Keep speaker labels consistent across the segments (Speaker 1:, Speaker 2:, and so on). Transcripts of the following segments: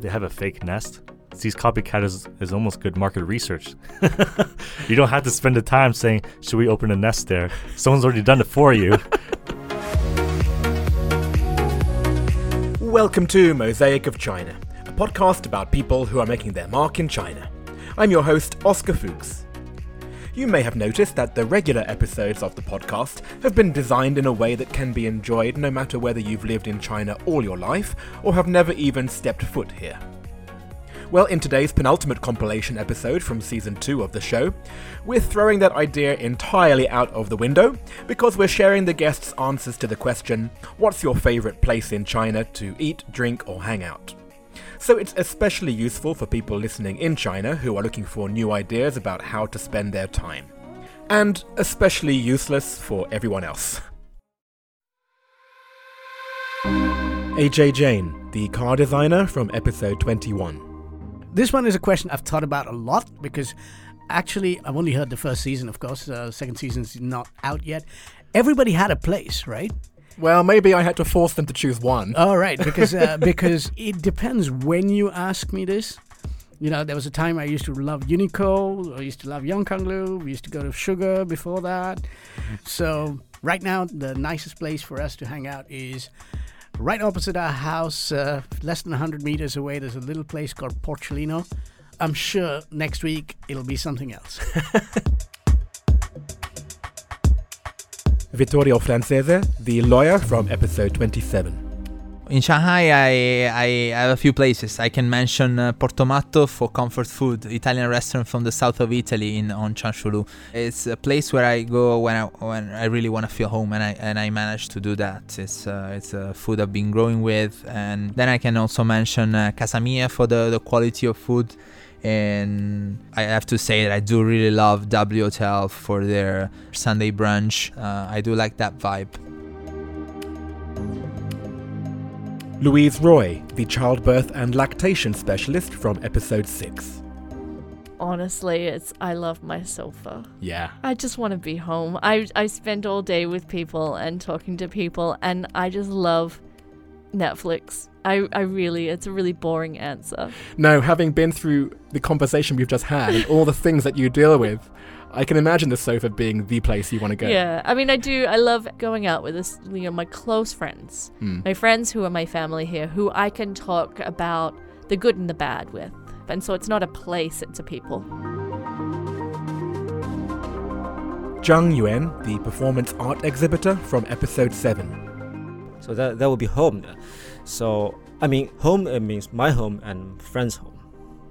Speaker 1: they have a fake nest. These copycat is, is almost good market research. you don't have to spend the time saying, should we open a nest there? Someone's already done it for you.
Speaker 2: Welcome to Mosaic of China, a podcast about people who are making their mark in China. I'm your host, Oscar Fuchs. You may have noticed that the regular episodes of the podcast have been designed in a way that can be enjoyed no matter whether you've lived in China all your life or have never even stepped foot here. Well, in today's penultimate compilation episode from season 2 of the show, we're throwing that idea entirely out of the window because we're sharing the guests' answers to the question What's your favourite place in China to eat, drink, or hang out? So it's especially useful for people listening in China who are looking for new ideas about how to spend their time. And especially useless for everyone else. AJ Jane, the car designer from episode 21.
Speaker 3: This one is a question I've thought about a lot because actually I've only heard the first season, of course. Uh, second season's not out yet. Everybody had a place, right?
Speaker 2: Well, maybe I had to force them to choose one.
Speaker 3: All right, because uh, because it depends when you ask me this. You know, there was a time I used to love Uniqlo. I used to love Yongkanglu. We used to go to Sugar before that. So right now, the nicest place for us to hang out is right opposite our house, uh, less than 100 meters away. There's a little place called Porcellino. I'm sure next week it'll be something else.
Speaker 2: Vittorio Francese, the lawyer from episode 27.
Speaker 4: In Shanghai, I, I have a few places. I can mention uh, Portomatto for comfort food, Italian restaurant from the south of Italy in on Changshulu. It's a place where I go when I when I really want to feel home, and I and I managed to do that. It's uh, it's a food I've been growing with, and then I can also mention uh, Casa Mia for the the quality of food. And I have to say that I do really love W Hotel for their Sunday brunch. Uh, I do like that vibe.
Speaker 2: Louise Roy, the childbirth and lactation specialist from episode 6.
Speaker 5: Honestly, it's I love my sofa.
Speaker 2: Yeah.
Speaker 5: I just want to be home. I I spend all day with people and talking to people and I just love Netflix. I, I really it's a really boring answer.
Speaker 2: No, having been through the conversation we've just had and all the things that you deal with, I can imagine the sofa being the place you want to go.
Speaker 5: Yeah, I mean, I do. I love going out with this, you know, my close friends,
Speaker 2: Hmm.
Speaker 5: my friends who are my family here, who I can talk about the good and the bad with. And so it's not a place; it's a people.
Speaker 2: Zhang Yuan, the performance art exhibitor from episode 7.
Speaker 6: So that that would be home. So I mean, home it means my home and friends' home,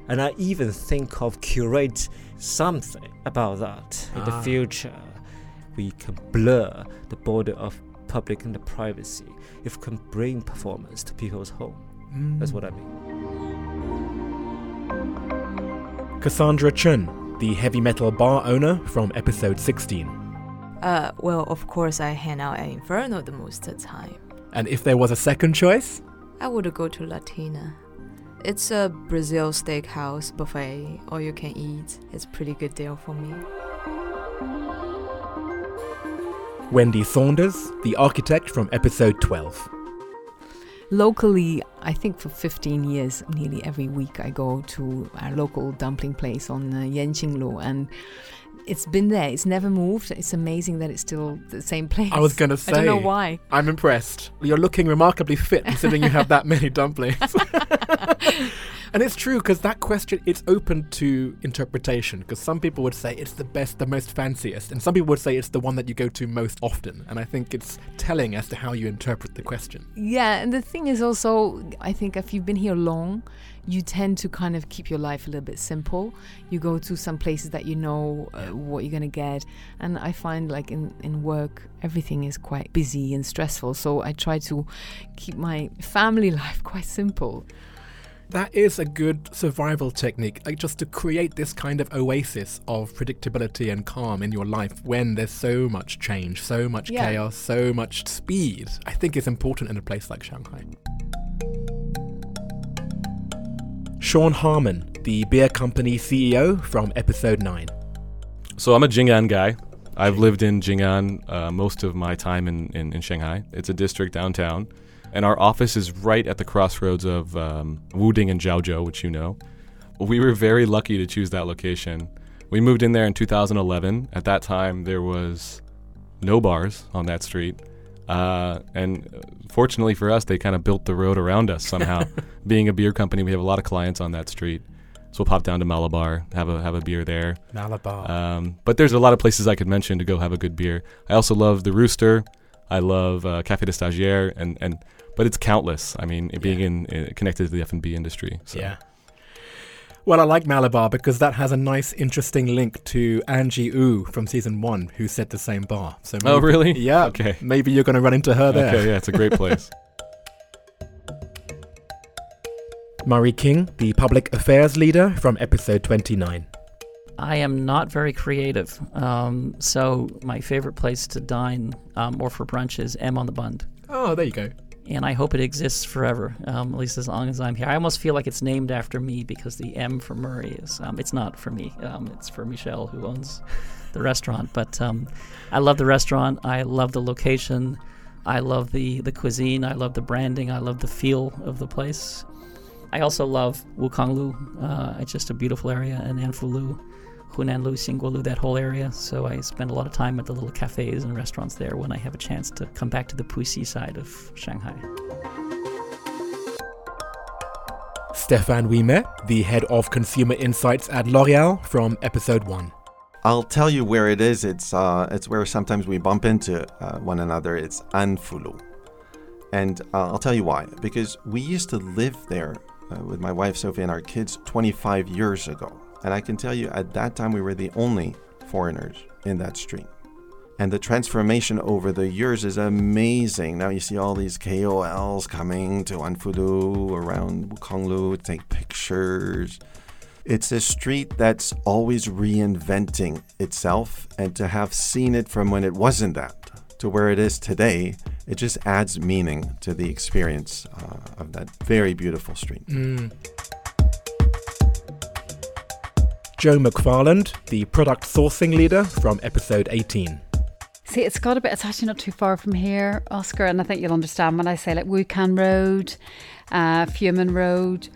Speaker 6: and I even think of curate something about that in the
Speaker 2: Ah.
Speaker 6: future. We can blur the border of public and the privacy if we can bring performance to people's home. That's what I mean.
Speaker 2: Cassandra Chun, the heavy metal bar owner from episode 16.
Speaker 7: Uh, well, of course, I hang out at Inferno the most of the time.
Speaker 2: And if there was a second choice?
Speaker 7: I would go to Latina. It's a Brazil steakhouse buffet, all you can eat. It's a pretty good deal for me.
Speaker 2: Wendy Saunders, the architect from episode 12.
Speaker 8: Locally, I think for 15 years, nearly every week I go to our local dumpling place on uh, Yanqinglu and it's been there. It's never moved. It's amazing that it's still the same place.
Speaker 2: I was going to say.
Speaker 8: I don't know why.
Speaker 2: I'm impressed. You're looking remarkably fit considering you have that many dumplings. and it's true because that question it's open to interpretation because some people would say it's the best, the most fanciest, and some people would say it's the one that you go to most often. And I think it's telling as to how you interpret the question.
Speaker 8: Yeah, and the thing is also, I think if you've been here long, you tend to kind of keep your life a little bit simple. You go to some places that you know uh, what you're going to get. And I find like in, in work, everything is quite busy and stressful. So I try to keep my family life quite simple.
Speaker 2: That is a good survival technique, like just to create this kind of oasis of predictability and calm in your life when there's so much change, so much
Speaker 8: Yeah.
Speaker 2: chaos, so much speed. I think it's important in a place like Shanghai. Sean Harmon, the beer company CEO from episode 9.
Speaker 9: So I'm a Jing'an guy. I've lived in Jing'an uh, most of my time in, in, in Shanghai. It's a district downtown. And our office is right at the crossroads of um, Wuding and Jiaozhou, which you know. We were very lucky to choose that location. We moved in there in 2011. At that time, there was no bars on that street. Uh, and uh, fortunately for us, they kind of built the road around us somehow. Being a beer company, we have a lot of clients on that street. So we'll pop down to Malabar, have a have a beer there.
Speaker 2: Malabar.
Speaker 9: Um, but there's a lot of places I could mention to go have a good beer. I also love the Rooster. I love uh, Café de Stagiaire, and, and but it's countless. I mean, it being in uh, connected to the F and B industry. So.
Speaker 2: Yeah. Well, I like Malabar because that has a nice, interesting link to Angie Wu from season one, who said the same bar. So
Speaker 9: Oh,
Speaker 2: maybe-
Speaker 9: really?
Speaker 2: Yeah.
Speaker 9: Okay.
Speaker 2: Maybe you're going to run into her there.
Speaker 9: Okay, yeah, it's a great place.
Speaker 2: Murray King, the public affairs leader from episode 29.
Speaker 10: I am not very creative. Um, so my favorite place to dine um, or for brunch is M on the Bund.
Speaker 2: Oh, there you go.
Speaker 10: And I hope it exists forever, um, at least as long as I'm here. I almost feel like it's named after me because the M for Murray is, um, it's not for me. Um, it's for Michelle, who owns the restaurant. But um, I love the restaurant. I love the location. I love the, the cuisine. I love the branding. I love the feel of the place. I also love Wukanglu. Uh, it's just a beautiful area, and Anfulu. Hunanlu, Xingguolu, that whole area. So I spend a lot of time at the little cafes and restaurants there when I have a chance to come back to the Puxi side of Shanghai.
Speaker 2: Stefan Wiemer, the head of consumer insights at L'Oreal from episode 1.
Speaker 11: I'll tell you where it is. It's uh, it's where sometimes we bump into uh, one another. It's Anfulu, and uh, I'll tell you why. Because we used to live there uh, with my wife Sophie and our kids 25 years ago, and I can tell you at that time we were the only foreigners in that street. And the transformation over the years is amazing. Now you see all these KOLs coming to Anfulu around Wukanglu to take pictures. It's a street that's always reinventing itself, and to have seen it from when it wasn't that to where it is today, it just adds meaning to the experience uh, of that very beautiful street.
Speaker 2: Mm. Joe McFarland, the product sourcing leader from episode 18.
Speaker 12: See, it's got a bit, it's actually not too far from here, Oscar, and I think you'll understand when I say like Wukang Road, uh, Fumin Road.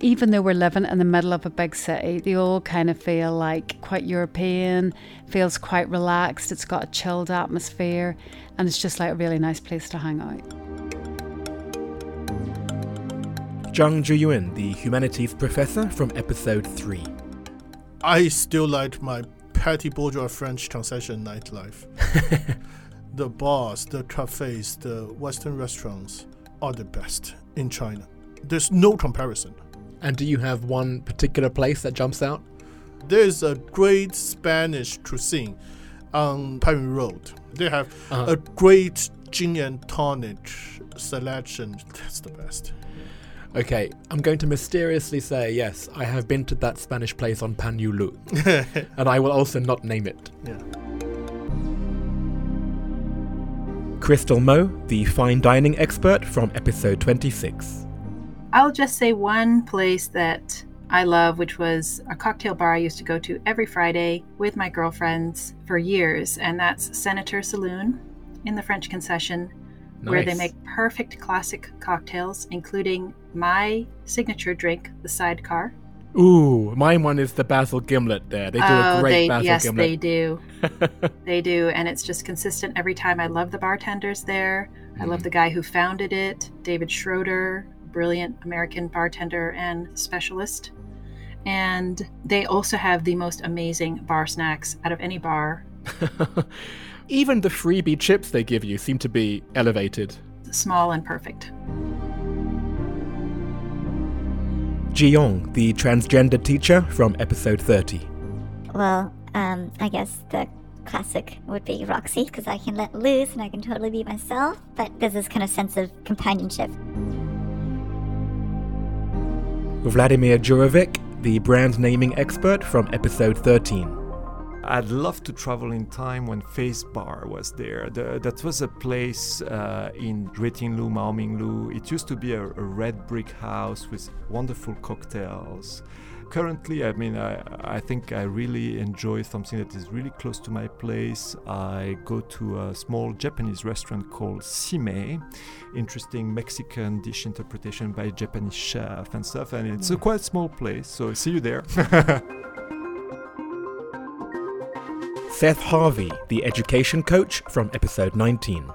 Speaker 12: Even though we're living in the middle of a big city, they all kind of feel like quite European, feels quite relaxed, it's got a chilled atmosphere, and it's just like a really nice place to hang out.
Speaker 2: Zhang Zhuyuan, the humanities professor from episode 3.
Speaker 13: I still like my petty bourgeois French concession nightlife. the bars, the cafes, the Western restaurants are the best in China. There's no comparison.
Speaker 2: And do you have one particular place that jumps out?
Speaker 13: There's a great Spanish cuisine on Pine Road. They have
Speaker 2: Uh-huh.
Speaker 13: a great gin and tonic selection. That's the best.
Speaker 2: Okay, I'm going to mysteriously say yes, I have been to that Spanish place on Pan Yu Lu. and I will also not name it.
Speaker 13: Yeah.
Speaker 2: Crystal Mo, the fine dining expert from episode 26.
Speaker 14: I'll just say one place that I love, which was a cocktail bar I used to go to every Friday with my girlfriends for years, and that's Senator Saloon in the French concession, where they make perfect classic cocktails, including my signature drink, the sidecar.
Speaker 2: Ooh, my one is the basil gimlet there. They do
Speaker 14: oh,
Speaker 2: a great
Speaker 14: they,
Speaker 2: basil
Speaker 14: yes,
Speaker 2: gimlet.
Speaker 14: they do. they do, and it's just consistent every time. I love the bartenders there. I love mm. the guy who founded it, David Schroeder, brilliant American bartender and specialist. And they also have the most amazing bar snacks out of any bar.
Speaker 2: Even the freebie chips they give you seem to be elevated.
Speaker 14: Small and perfect.
Speaker 2: Jiyoung, the transgender teacher from episode 30.
Speaker 15: Well, um, I guess the classic would be Roxy, because I can let loose and I can totally be myself, but there's this kind of sense of companionship.
Speaker 2: Vladimir Jurovic, the brand naming expert from episode 13.
Speaker 16: I'd love to travel in time when Face Bar was there. The, that was a place uh, in Lu, Lu. It used to be a, a red brick house with wonderful cocktails currently, I mean, I, I think I really enjoy something that is really close to my place. I go to a small Japanese restaurant called Sime, interesting Mexican dish interpretation by a Japanese chef and stuff. And it's a quite small place, so see you there.
Speaker 2: Seth Harvey, the education coach from episode 19.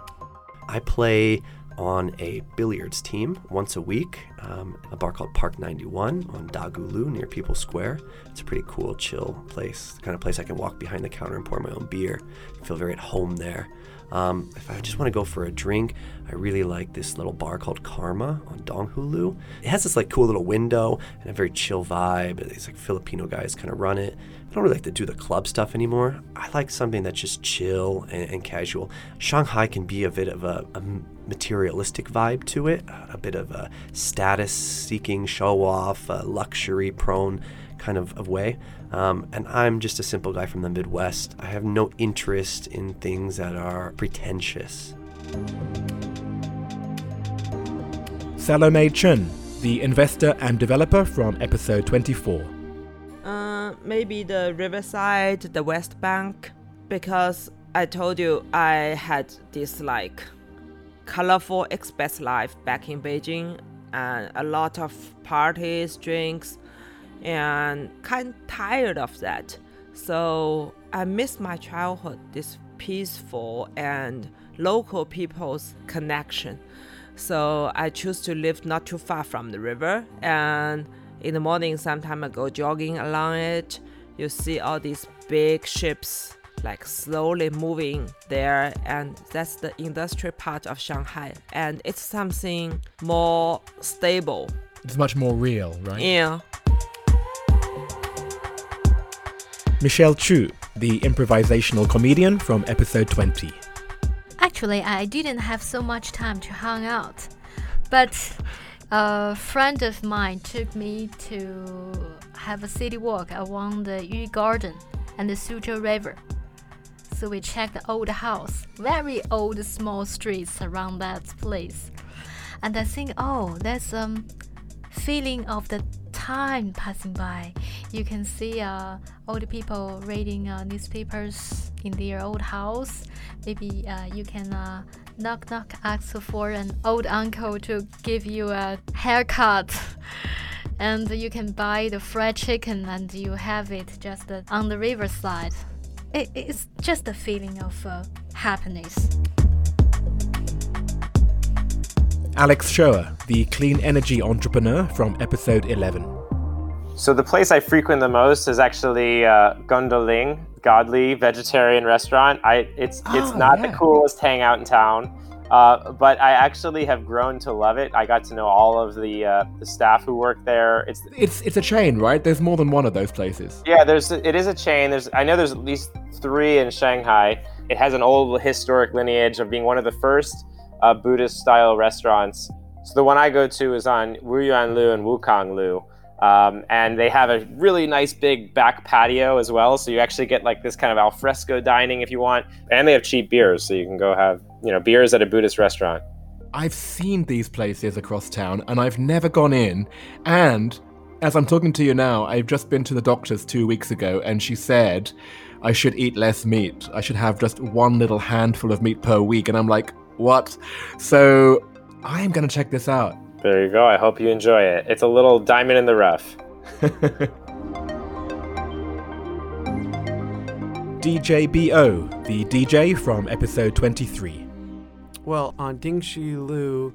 Speaker 17: I play on a billiards team once a week, um, a bar called Park 91 on Dagulu near People Square. It's a pretty cool, chill place, the kind of place I can walk behind the counter and pour my own beer. I feel very at home there. Um, if I just want to go for a drink, I really like this little bar called Karma on Donghulu. It has this like cool little window and a very chill vibe. These like Filipino guys kind of run it. I don't really like to do the club stuff anymore. I like something that's just chill and, and casual. Shanghai can be a bit of a, a materialistic vibe to it, a bit of a status seeking, show off, luxury prone kind of, of way. Um, and I'm just a simple guy from the Midwest. I have no interest in things that are pretentious.
Speaker 2: Salome Chen, the investor and developer from episode 24.
Speaker 18: Maybe the Riverside, the West Bank, because I told you I had this like colorful expat life back in Beijing and a lot of parties, drinks, and kind of tired of that. So I miss my childhood, this peaceful and local people's connection. So I choose to live not too far from the river. And in the morning, sometime I go jogging along it. You see all these big ships like slowly moving there and that's the industrial part of Shanghai and it's something more stable.
Speaker 2: It's much more real, right?
Speaker 18: Yeah.
Speaker 2: Michelle Chu, the improvisational comedian from episode 20.
Speaker 19: Actually, I didn't have so much time to hang out, but a friend of mine took me to have a city walk along the Yu Garden and the Suzhou River. So we checked the old house, very old small streets around that place. And I think, oh, there's a um, feeling of the time passing by. You can see uh, old people reading uh, newspapers in their old house. Maybe uh, you can uh, knock knock ask for an old uncle to give you a haircut. and you can buy the fried chicken and you have it just on the riverside. It, it's just a feeling of uh, happiness.
Speaker 2: Alex Shoer, the clean energy entrepreneur from episode 11.
Speaker 20: So, the place I frequent the most is actually uh, Gongdelin, godly vegetarian restaurant. I, it's, oh, it's not yeah. the coolest hangout in town. Uh, but I actually have grown to love it. I got to know all of the uh, the staff who work there. It's
Speaker 2: it's it's a chain, right? There's more than one of those places.
Speaker 20: Yeah, there's it is a chain. There's I know there's at least three in Shanghai. It has an old historic lineage of being one of the first uh, Buddhist style restaurants. So the one I go to is on Wuyuan Lu and Wukang Lu. Um, and they have a really nice big back patio as well. So you actually get like this kind of alfresco dining if you want. And they have cheap beers. So you can go have, you know, beers at a Buddhist restaurant.
Speaker 2: I've seen these places across town and I've never gone in. And as I'm talking to you now, I've just been to the doctor's two weeks ago and she said I should eat less meat. I should have just one little handful of meat per week. And I'm like, what? So I am going to check this out.
Speaker 20: There you go. I hope you enjoy it. It's a little diamond in the rough.
Speaker 2: DJ BO, the DJ from episode 23.
Speaker 21: Well, on Dingxi Lu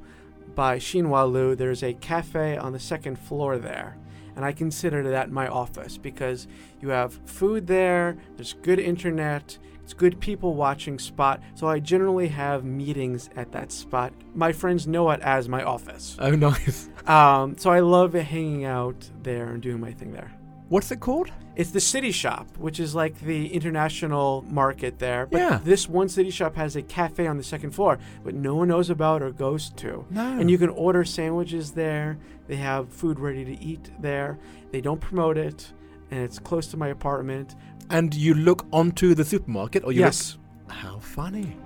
Speaker 21: by Xinhua Lu, there's a cafe on the second floor there. And I consider that my office because you have food there, there's good internet, it's good people watching spot, so I generally have meetings at that spot. My friends know it as my office.
Speaker 2: Oh, nice.
Speaker 21: Um, so I love hanging out there and doing my thing there.
Speaker 2: What's it called?
Speaker 21: It's the City Shop, which is like the international market there. But
Speaker 2: yeah.
Speaker 21: this one City Shop has a cafe on the second floor, but no one knows about or goes to.
Speaker 2: No.
Speaker 21: And you can order sandwiches there. They have food ready to eat there. They don't promote it. and it's close to my apartment.
Speaker 2: And you look onto the supermarket, or you
Speaker 21: Yes.
Speaker 2: Look, how funny.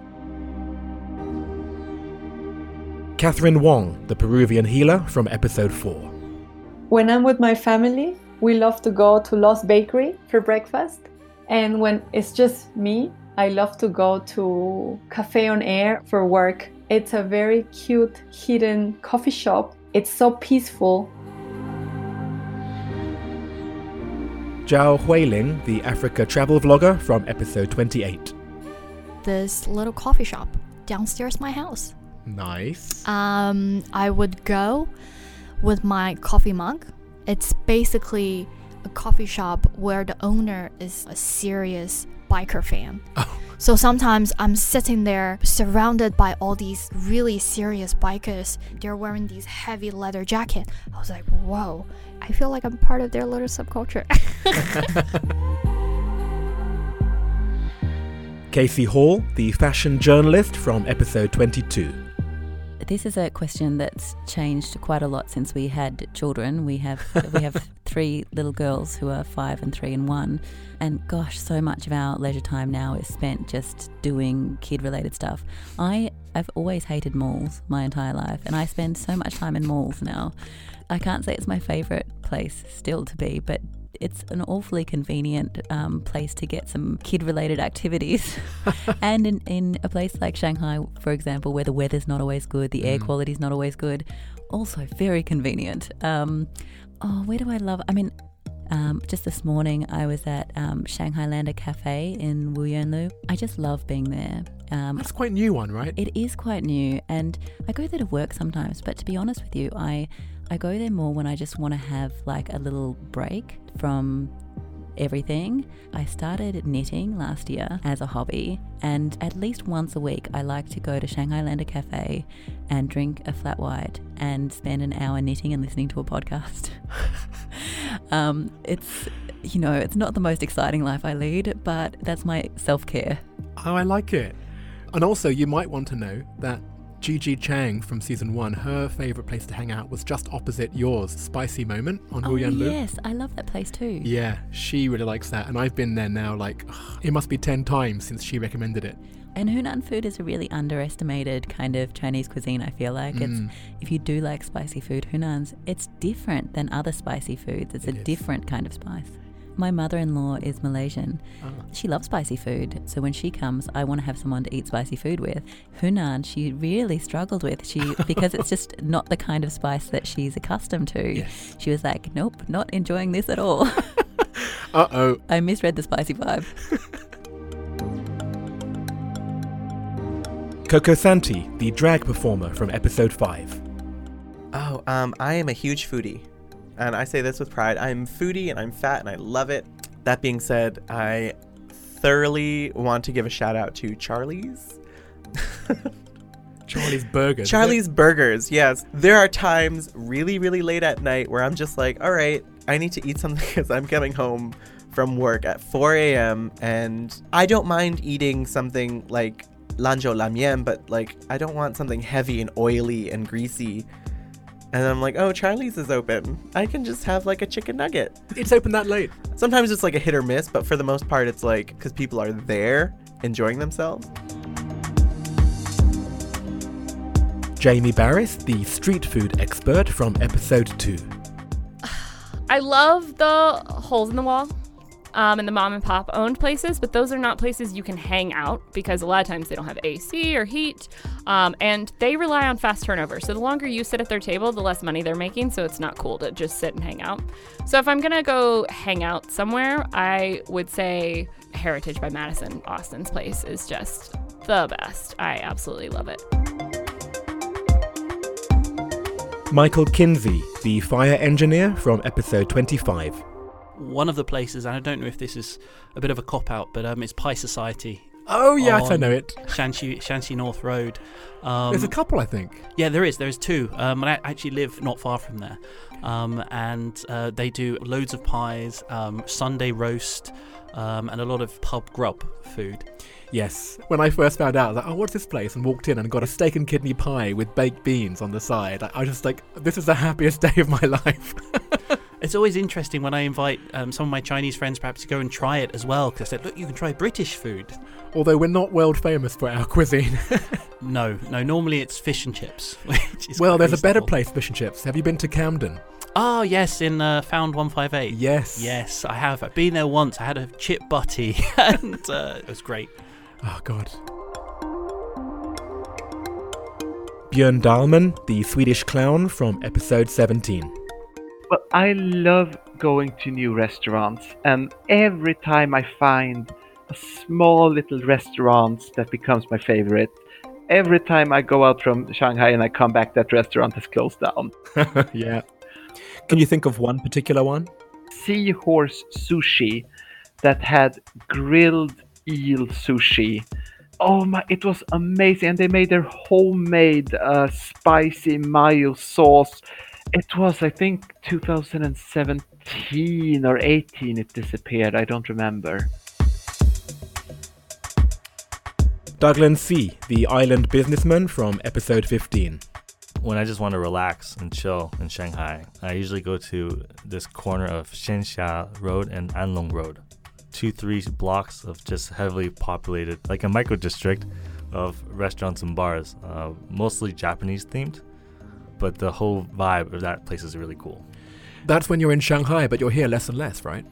Speaker 2: Catherine Wong, the Peruvian healer from episode four.
Speaker 22: When I'm with my family, we love to go to Lost Bakery for breakfast. And when it's just me, I love to go to Cafe on Air for work. It's a very cute hidden coffee shop. It's so peaceful.
Speaker 2: Zhao Huiling, the Africa travel vlogger from episode 28.
Speaker 23: This little coffee shop downstairs my house.
Speaker 2: Nice.
Speaker 23: Um, I would go with my coffee mug. It's basically a coffee shop where the owner is a serious biker fan. Oh. So sometimes I'm sitting there surrounded by all these really serious bikers. They're wearing these heavy leather jackets. I was like, whoa, I feel like I'm part of their little subculture.
Speaker 2: Casey Hall, the fashion journalist from episode 22.
Speaker 24: This is a question that's changed quite a lot since we had children. We have we have three little girls who are five and three and one, and gosh, so much of our leisure time now is spent just doing kid-related stuff. I I've always hated malls my entire life, and I spend so much time in malls now. I can't say it's my favorite place still to be, but it's an awfully convenient um, place to get some kid related activities. and in, in a place like Shanghai, for example, where the weather's not always good, the air
Speaker 25: Mm.
Speaker 24: quality's not always good, also very convenient. Um, oh, where do I love? I mean, um, just this morning, I was at um, Shanghai Lander Cafe in Wuyuanlu. I just love being there. Um,
Speaker 2: That's quite a new one, right?
Speaker 24: it is quite new, and I go there to work sometimes. But to be honest with you, I I go there more when I just want to have like a little break from everything. I started knitting last year as a hobby, and at least once a week, I like to go to Shanghai Lander Cafe and drink a flat white and spend an hour knitting and listening to a podcast. um, it's you know, it's not the most exciting life I lead, but that's my self care.
Speaker 2: Oh, I like it. And also, you might want to know that Gigi Chang from season one, her favourite place to hang out was just opposite yours, Spicy Moment on
Speaker 24: Oh
Speaker 2: Huyan Lu.
Speaker 24: yes, I love that place too.
Speaker 2: Yeah, she really likes that, and I've been there now. Like, it must be ten times since she recommended it.
Speaker 24: And Hunan food is a really underestimated kind of Chinese cuisine. I feel like it's
Speaker 2: Mm.
Speaker 24: if you do like spicy food, Hunan's it's different than other spicy foods. It's a different kind of spice. My mother-in-law is Malaysian.
Speaker 2: Ah.
Speaker 24: She loves spicy food, so when she comes, I want to have someone to eat spicy food with. Hunan, she really struggled with. She because it's just not the kind of spice that she's accustomed to. She was like, "Nope, not enjoying this at all."
Speaker 2: Uh oh.
Speaker 24: I misread the spicy vibe.
Speaker 2: Coco Santi, the drag performer from episode five.
Speaker 25: Oh, um, I am a huge foodie. And I say this with pride. I'm foodie and I'm fat and I love it. That being said, I thoroughly want to give a shout out to Charlie's.
Speaker 2: Charlie's Burgers.
Speaker 25: Charlie's Burgers, yes. There are times really, really late at night where I'm just like, all right, I need to eat something because I'm coming home from work at 4 a.m. and I don't mind eating something like lanzhou lamian, but like I don't want something heavy and oily and greasy. And I'm like, oh, Charlie's is open. I can just have like a chicken nugget.
Speaker 2: It's open that late.
Speaker 25: Sometimes it's like a hit or miss, but for the most part, it's like because people are there enjoying themselves.
Speaker 2: Jamie Barys, the street food expert from episode two.
Speaker 26: I love the holes in the wall um, and the mom and pop owned places, but those are not places you can hang out because a lot of times they don't have AC or heat um, and they rely on fast turnover. So the longer you sit at their table, the less money they're making. So it's not cool to just sit and hang out. So if I'm to go hang out somewhere, I would say Heritage by Madison, Austin's place, is just the best. I absolutely love it.
Speaker 2: Michael Kinsey, the fire engineer from episode 25.
Speaker 27: One of the places, and I don't know if this is a bit of a cop out, but um, it's Pie Society.
Speaker 2: Oh, yeah, I know it.
Speaker 27: Shanxi, Shanxi North Road. Um,
Speaker 2: There's a couple, I think.
Speaker 27: Yeah, there is. There's two. Um, and I actually live not far from there. Um, and uh, they do loads of pies, um, Sunday roast, um, and a lot of pub grub food.
Speaker 2: Yes. When I first found out, I was like, oh, what's this place? And walked in and got a steak and kidney pie with baked beans on the side. I I was just like, this is the happiest day of my life.
Speaker 27: It's always interesting when I invite um, some of my Chinese friends perhaps to go and try it as well. Because I said, look, you can try British food.
Speaker 2: Although we're not world famous for our cuisine.
Speaker 27: No, no. Normally it's fish and chips. Which is
Speaker 2: well, there's a better place, fish and chips. Have you been to Camden?
Speaker 27: Oh yes, in uh, Found One Five Eight.
Speaker 2: Yes.
Speaker 27: Yes, I have. I've been there once. I had a chip butty, and uh, it was great.
Speaker 2: Oh, God. Björn Dahlman, the Swedish clown from episode 17.
Speaker 28: Well, I love going to new restaurants, and every time I find a small little restaurant that becomes my favorite, every time I go out from Shanghai and I come back, that restaurant has closed down.
Speaker 2: yeah. Can you think of one particular one?
Speaker 28: Seahorse Sushi that had grilled eel sushi. Oh my, it was amazing. And they made their homemade uh, spicy mayo sauce. It was, I think, 2017 or 18 it disappeared. I don't remember.
Speaker 2: Douglas C., the island businessman from episode 15.
Speaker 29: When I just want to relax and chill in Shanghai, I usually go to this corner of Xianxia Road and Anlong Road. Two, three blocks of just heavily populated, like a micro district of restaurants and bars, uh, mostly Japanese themed. But the whole vibe of that place is really cool.
Speaker 2: That's when you're in Shanghai, but you're here less and less, right?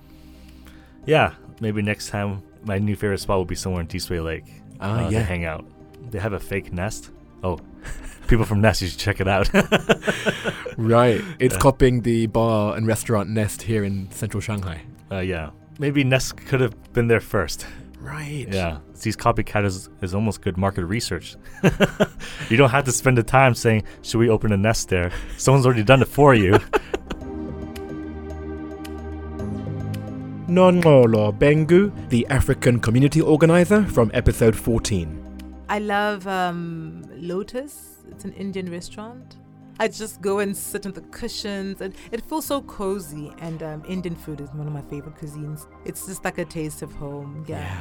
Speaker 29: Yeah, maybe next time my new favorite spot will be somewhere in Dishui Lake.
Speaker 2: Ah,
Speaker 29: uh,
Speaker 2: yeah.
Speaker 29: To hang out. They have a fake nest. Oh, people from Nest, you should check it out.
Speaker 2: right. It's
Speaker 29: Yeah.
Speaker 2: copying the bar and restaurant Nest here in central Shanghai.
Speaker 29: Uh, yeah. Maybe Nest could have been there first.
Speaker 2: Right.
Speaker 29: Yeah. These copycat is, is almost good market research. you don't have to spend the time saying, should we open a Nest there? Someone's already done it for you.
Speaker 2: Nonolo Bengu, the African community organizer from episode 14.
Speaker 30: I love um, Lotus. It's an Indian restaurant. I just go and sit on the cushions, and it feels so cozy. And um, Indian food is one of my favorite cuisines. It's just like a taste of home. Yeah.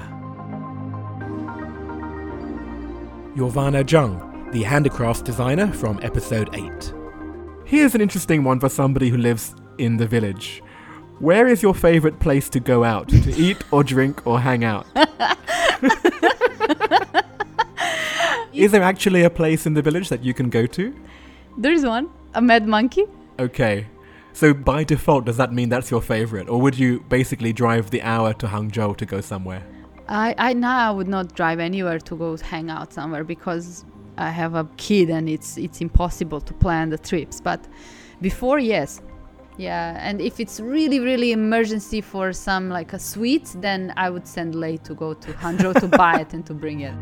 Speaker 2: Yorvana Jung, the handicraft designer from episode 8. Here's an interesting one for somebody who lives in the village. Where is your favorite place to go out to eat or drink or hang out? is there actually a place in the village that you can go to?
Speaker 12: There's one, a Mad Monkey.
Speaker 2: Okay. So by default, does that mean that's your favorite? Or would you basically drive the hour to Hangzhou to go somewhere?
Speaker 12: I, I now I would not drive anywhere to go hang out somewhere because I have a kid and it's it's impossible to plan the trips. But before, yes, yeah. And if it's really really emergency for some like a sweet, then I would send Lei to go to Hangzhou to buy it and to bring it.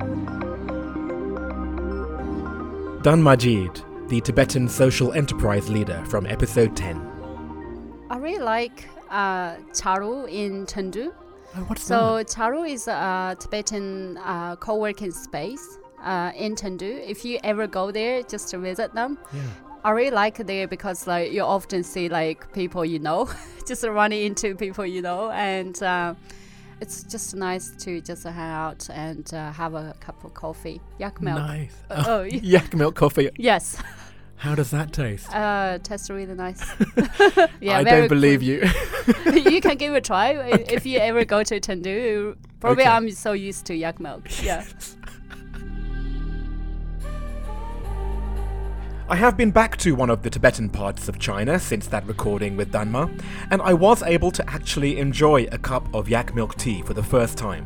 Speaker 2: Dan Majid, the Tibetan social enterprise leader from episode 10.
Speaker 31: I really like uh, Charu in Chengdu.
Speaker 2: Oh, what's
Speaker 31: so Charu is a Tibetan uh, co-working space uh, in Chengdu. If you ever go there, just to visit them.
Speaker 2: Yeah.
Speaker 31: I really like it there because like you often see like people you know, just running into people you know, and uh, it's just nice to just hang out and uh, have a cup of coffee, yak milk.
Speaker 2: Nice.
Speaker 31: Uh, oh,
Speaker 2: Yak milk coffee.
Speaker 31: Yes.
Speaker 2: How does that taste?
Speaker 31: Uh, tastes really nice.
Speaker 2: I don't believe
Speaker 31: cool.
Speaker 2: you.
Speaker 31: you can give it a try i- if you ever go to Chengdu. Probably
Speaker 2: Okay.
Speaker 31: I'm so used to yak milk. Yeah.
Speaker 2: I have been back to one of the Tibetan parts of China since that recording with Danma, and I was able to actually enjoy a cup of yak milk tea for the first time.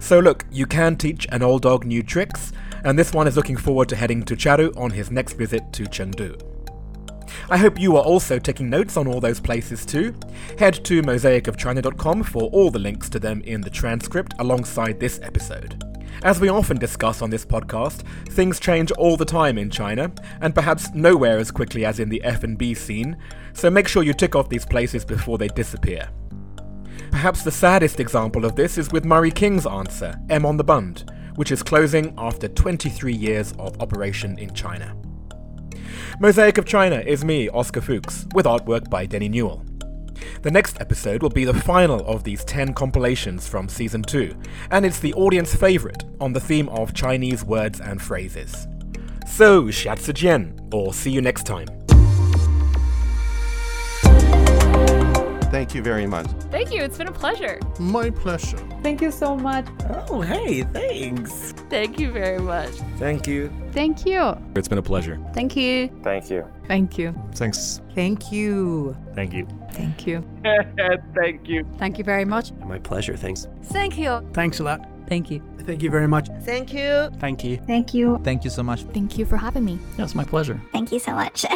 Speaker 2: So look, you can teach an old dog new tricks, and this one is looking forward to heading to Charu on his next visit to Chengdu. I hope you are also taking notes on all those places too. Head to mosaicofchina.com for all the links to them in the transcript alongside this episode. As we often discuss on this podcast, things change all the time in China, and perhaps nowhere as quickly as in the F&B scene, so make sure you tick off these places before they disappear. Perhaps the saddest example of this is with Murray King's answer, M on the Bund, which is closing after 23 years of operation in China. Mosaic of China is me, Oscar Fuchs, with artwork by Denny Newell. The next episode will be the final of these 10 compilations from Season 2, and it's the audience favourite on the theme of Chinese words and phrases. So, 下次见, or see you next time.
Speaker 13: Thank you very much.
Speaker 26: Thank you. It's been a pleasure.
Speaker 13: My pleasure.
Speaker 22: Thank you so much.
Speaker 17: Oh, hey, thanks.
Speaker 26: Thank you very much.
Speaker 9: Thank you.
Speaker 12: Thank you.
Speaker 9: It's been a pleasure.
Speaker 31: Thank you.
Speaker 20: Thank you.
Speaker 28: Thank you.
Speaker 13: Thanks.
Speaker 8: Thank you.
Speaker 32: Thank you.
Speaker 28: Thank you.
Speaker 33: Thank you.
Speaker 12: Thank you very much.
Speaker 34: My pleasure. Thanks.
Speaker 35: Thank you.
Speaker 27: Thanks a lot.
Speaker 24: Thank you.
Speaker 27: Thank you very much.
Speaker 18: Thank you.
Speaker 14: Thank you.
Speaker 29: Thank you.
Speaker 10: Thank you so much.
Speaker 23: Thank you for having me.
Speaker 10: Yes, my pleasure.
Speaker 29: Thank you so much.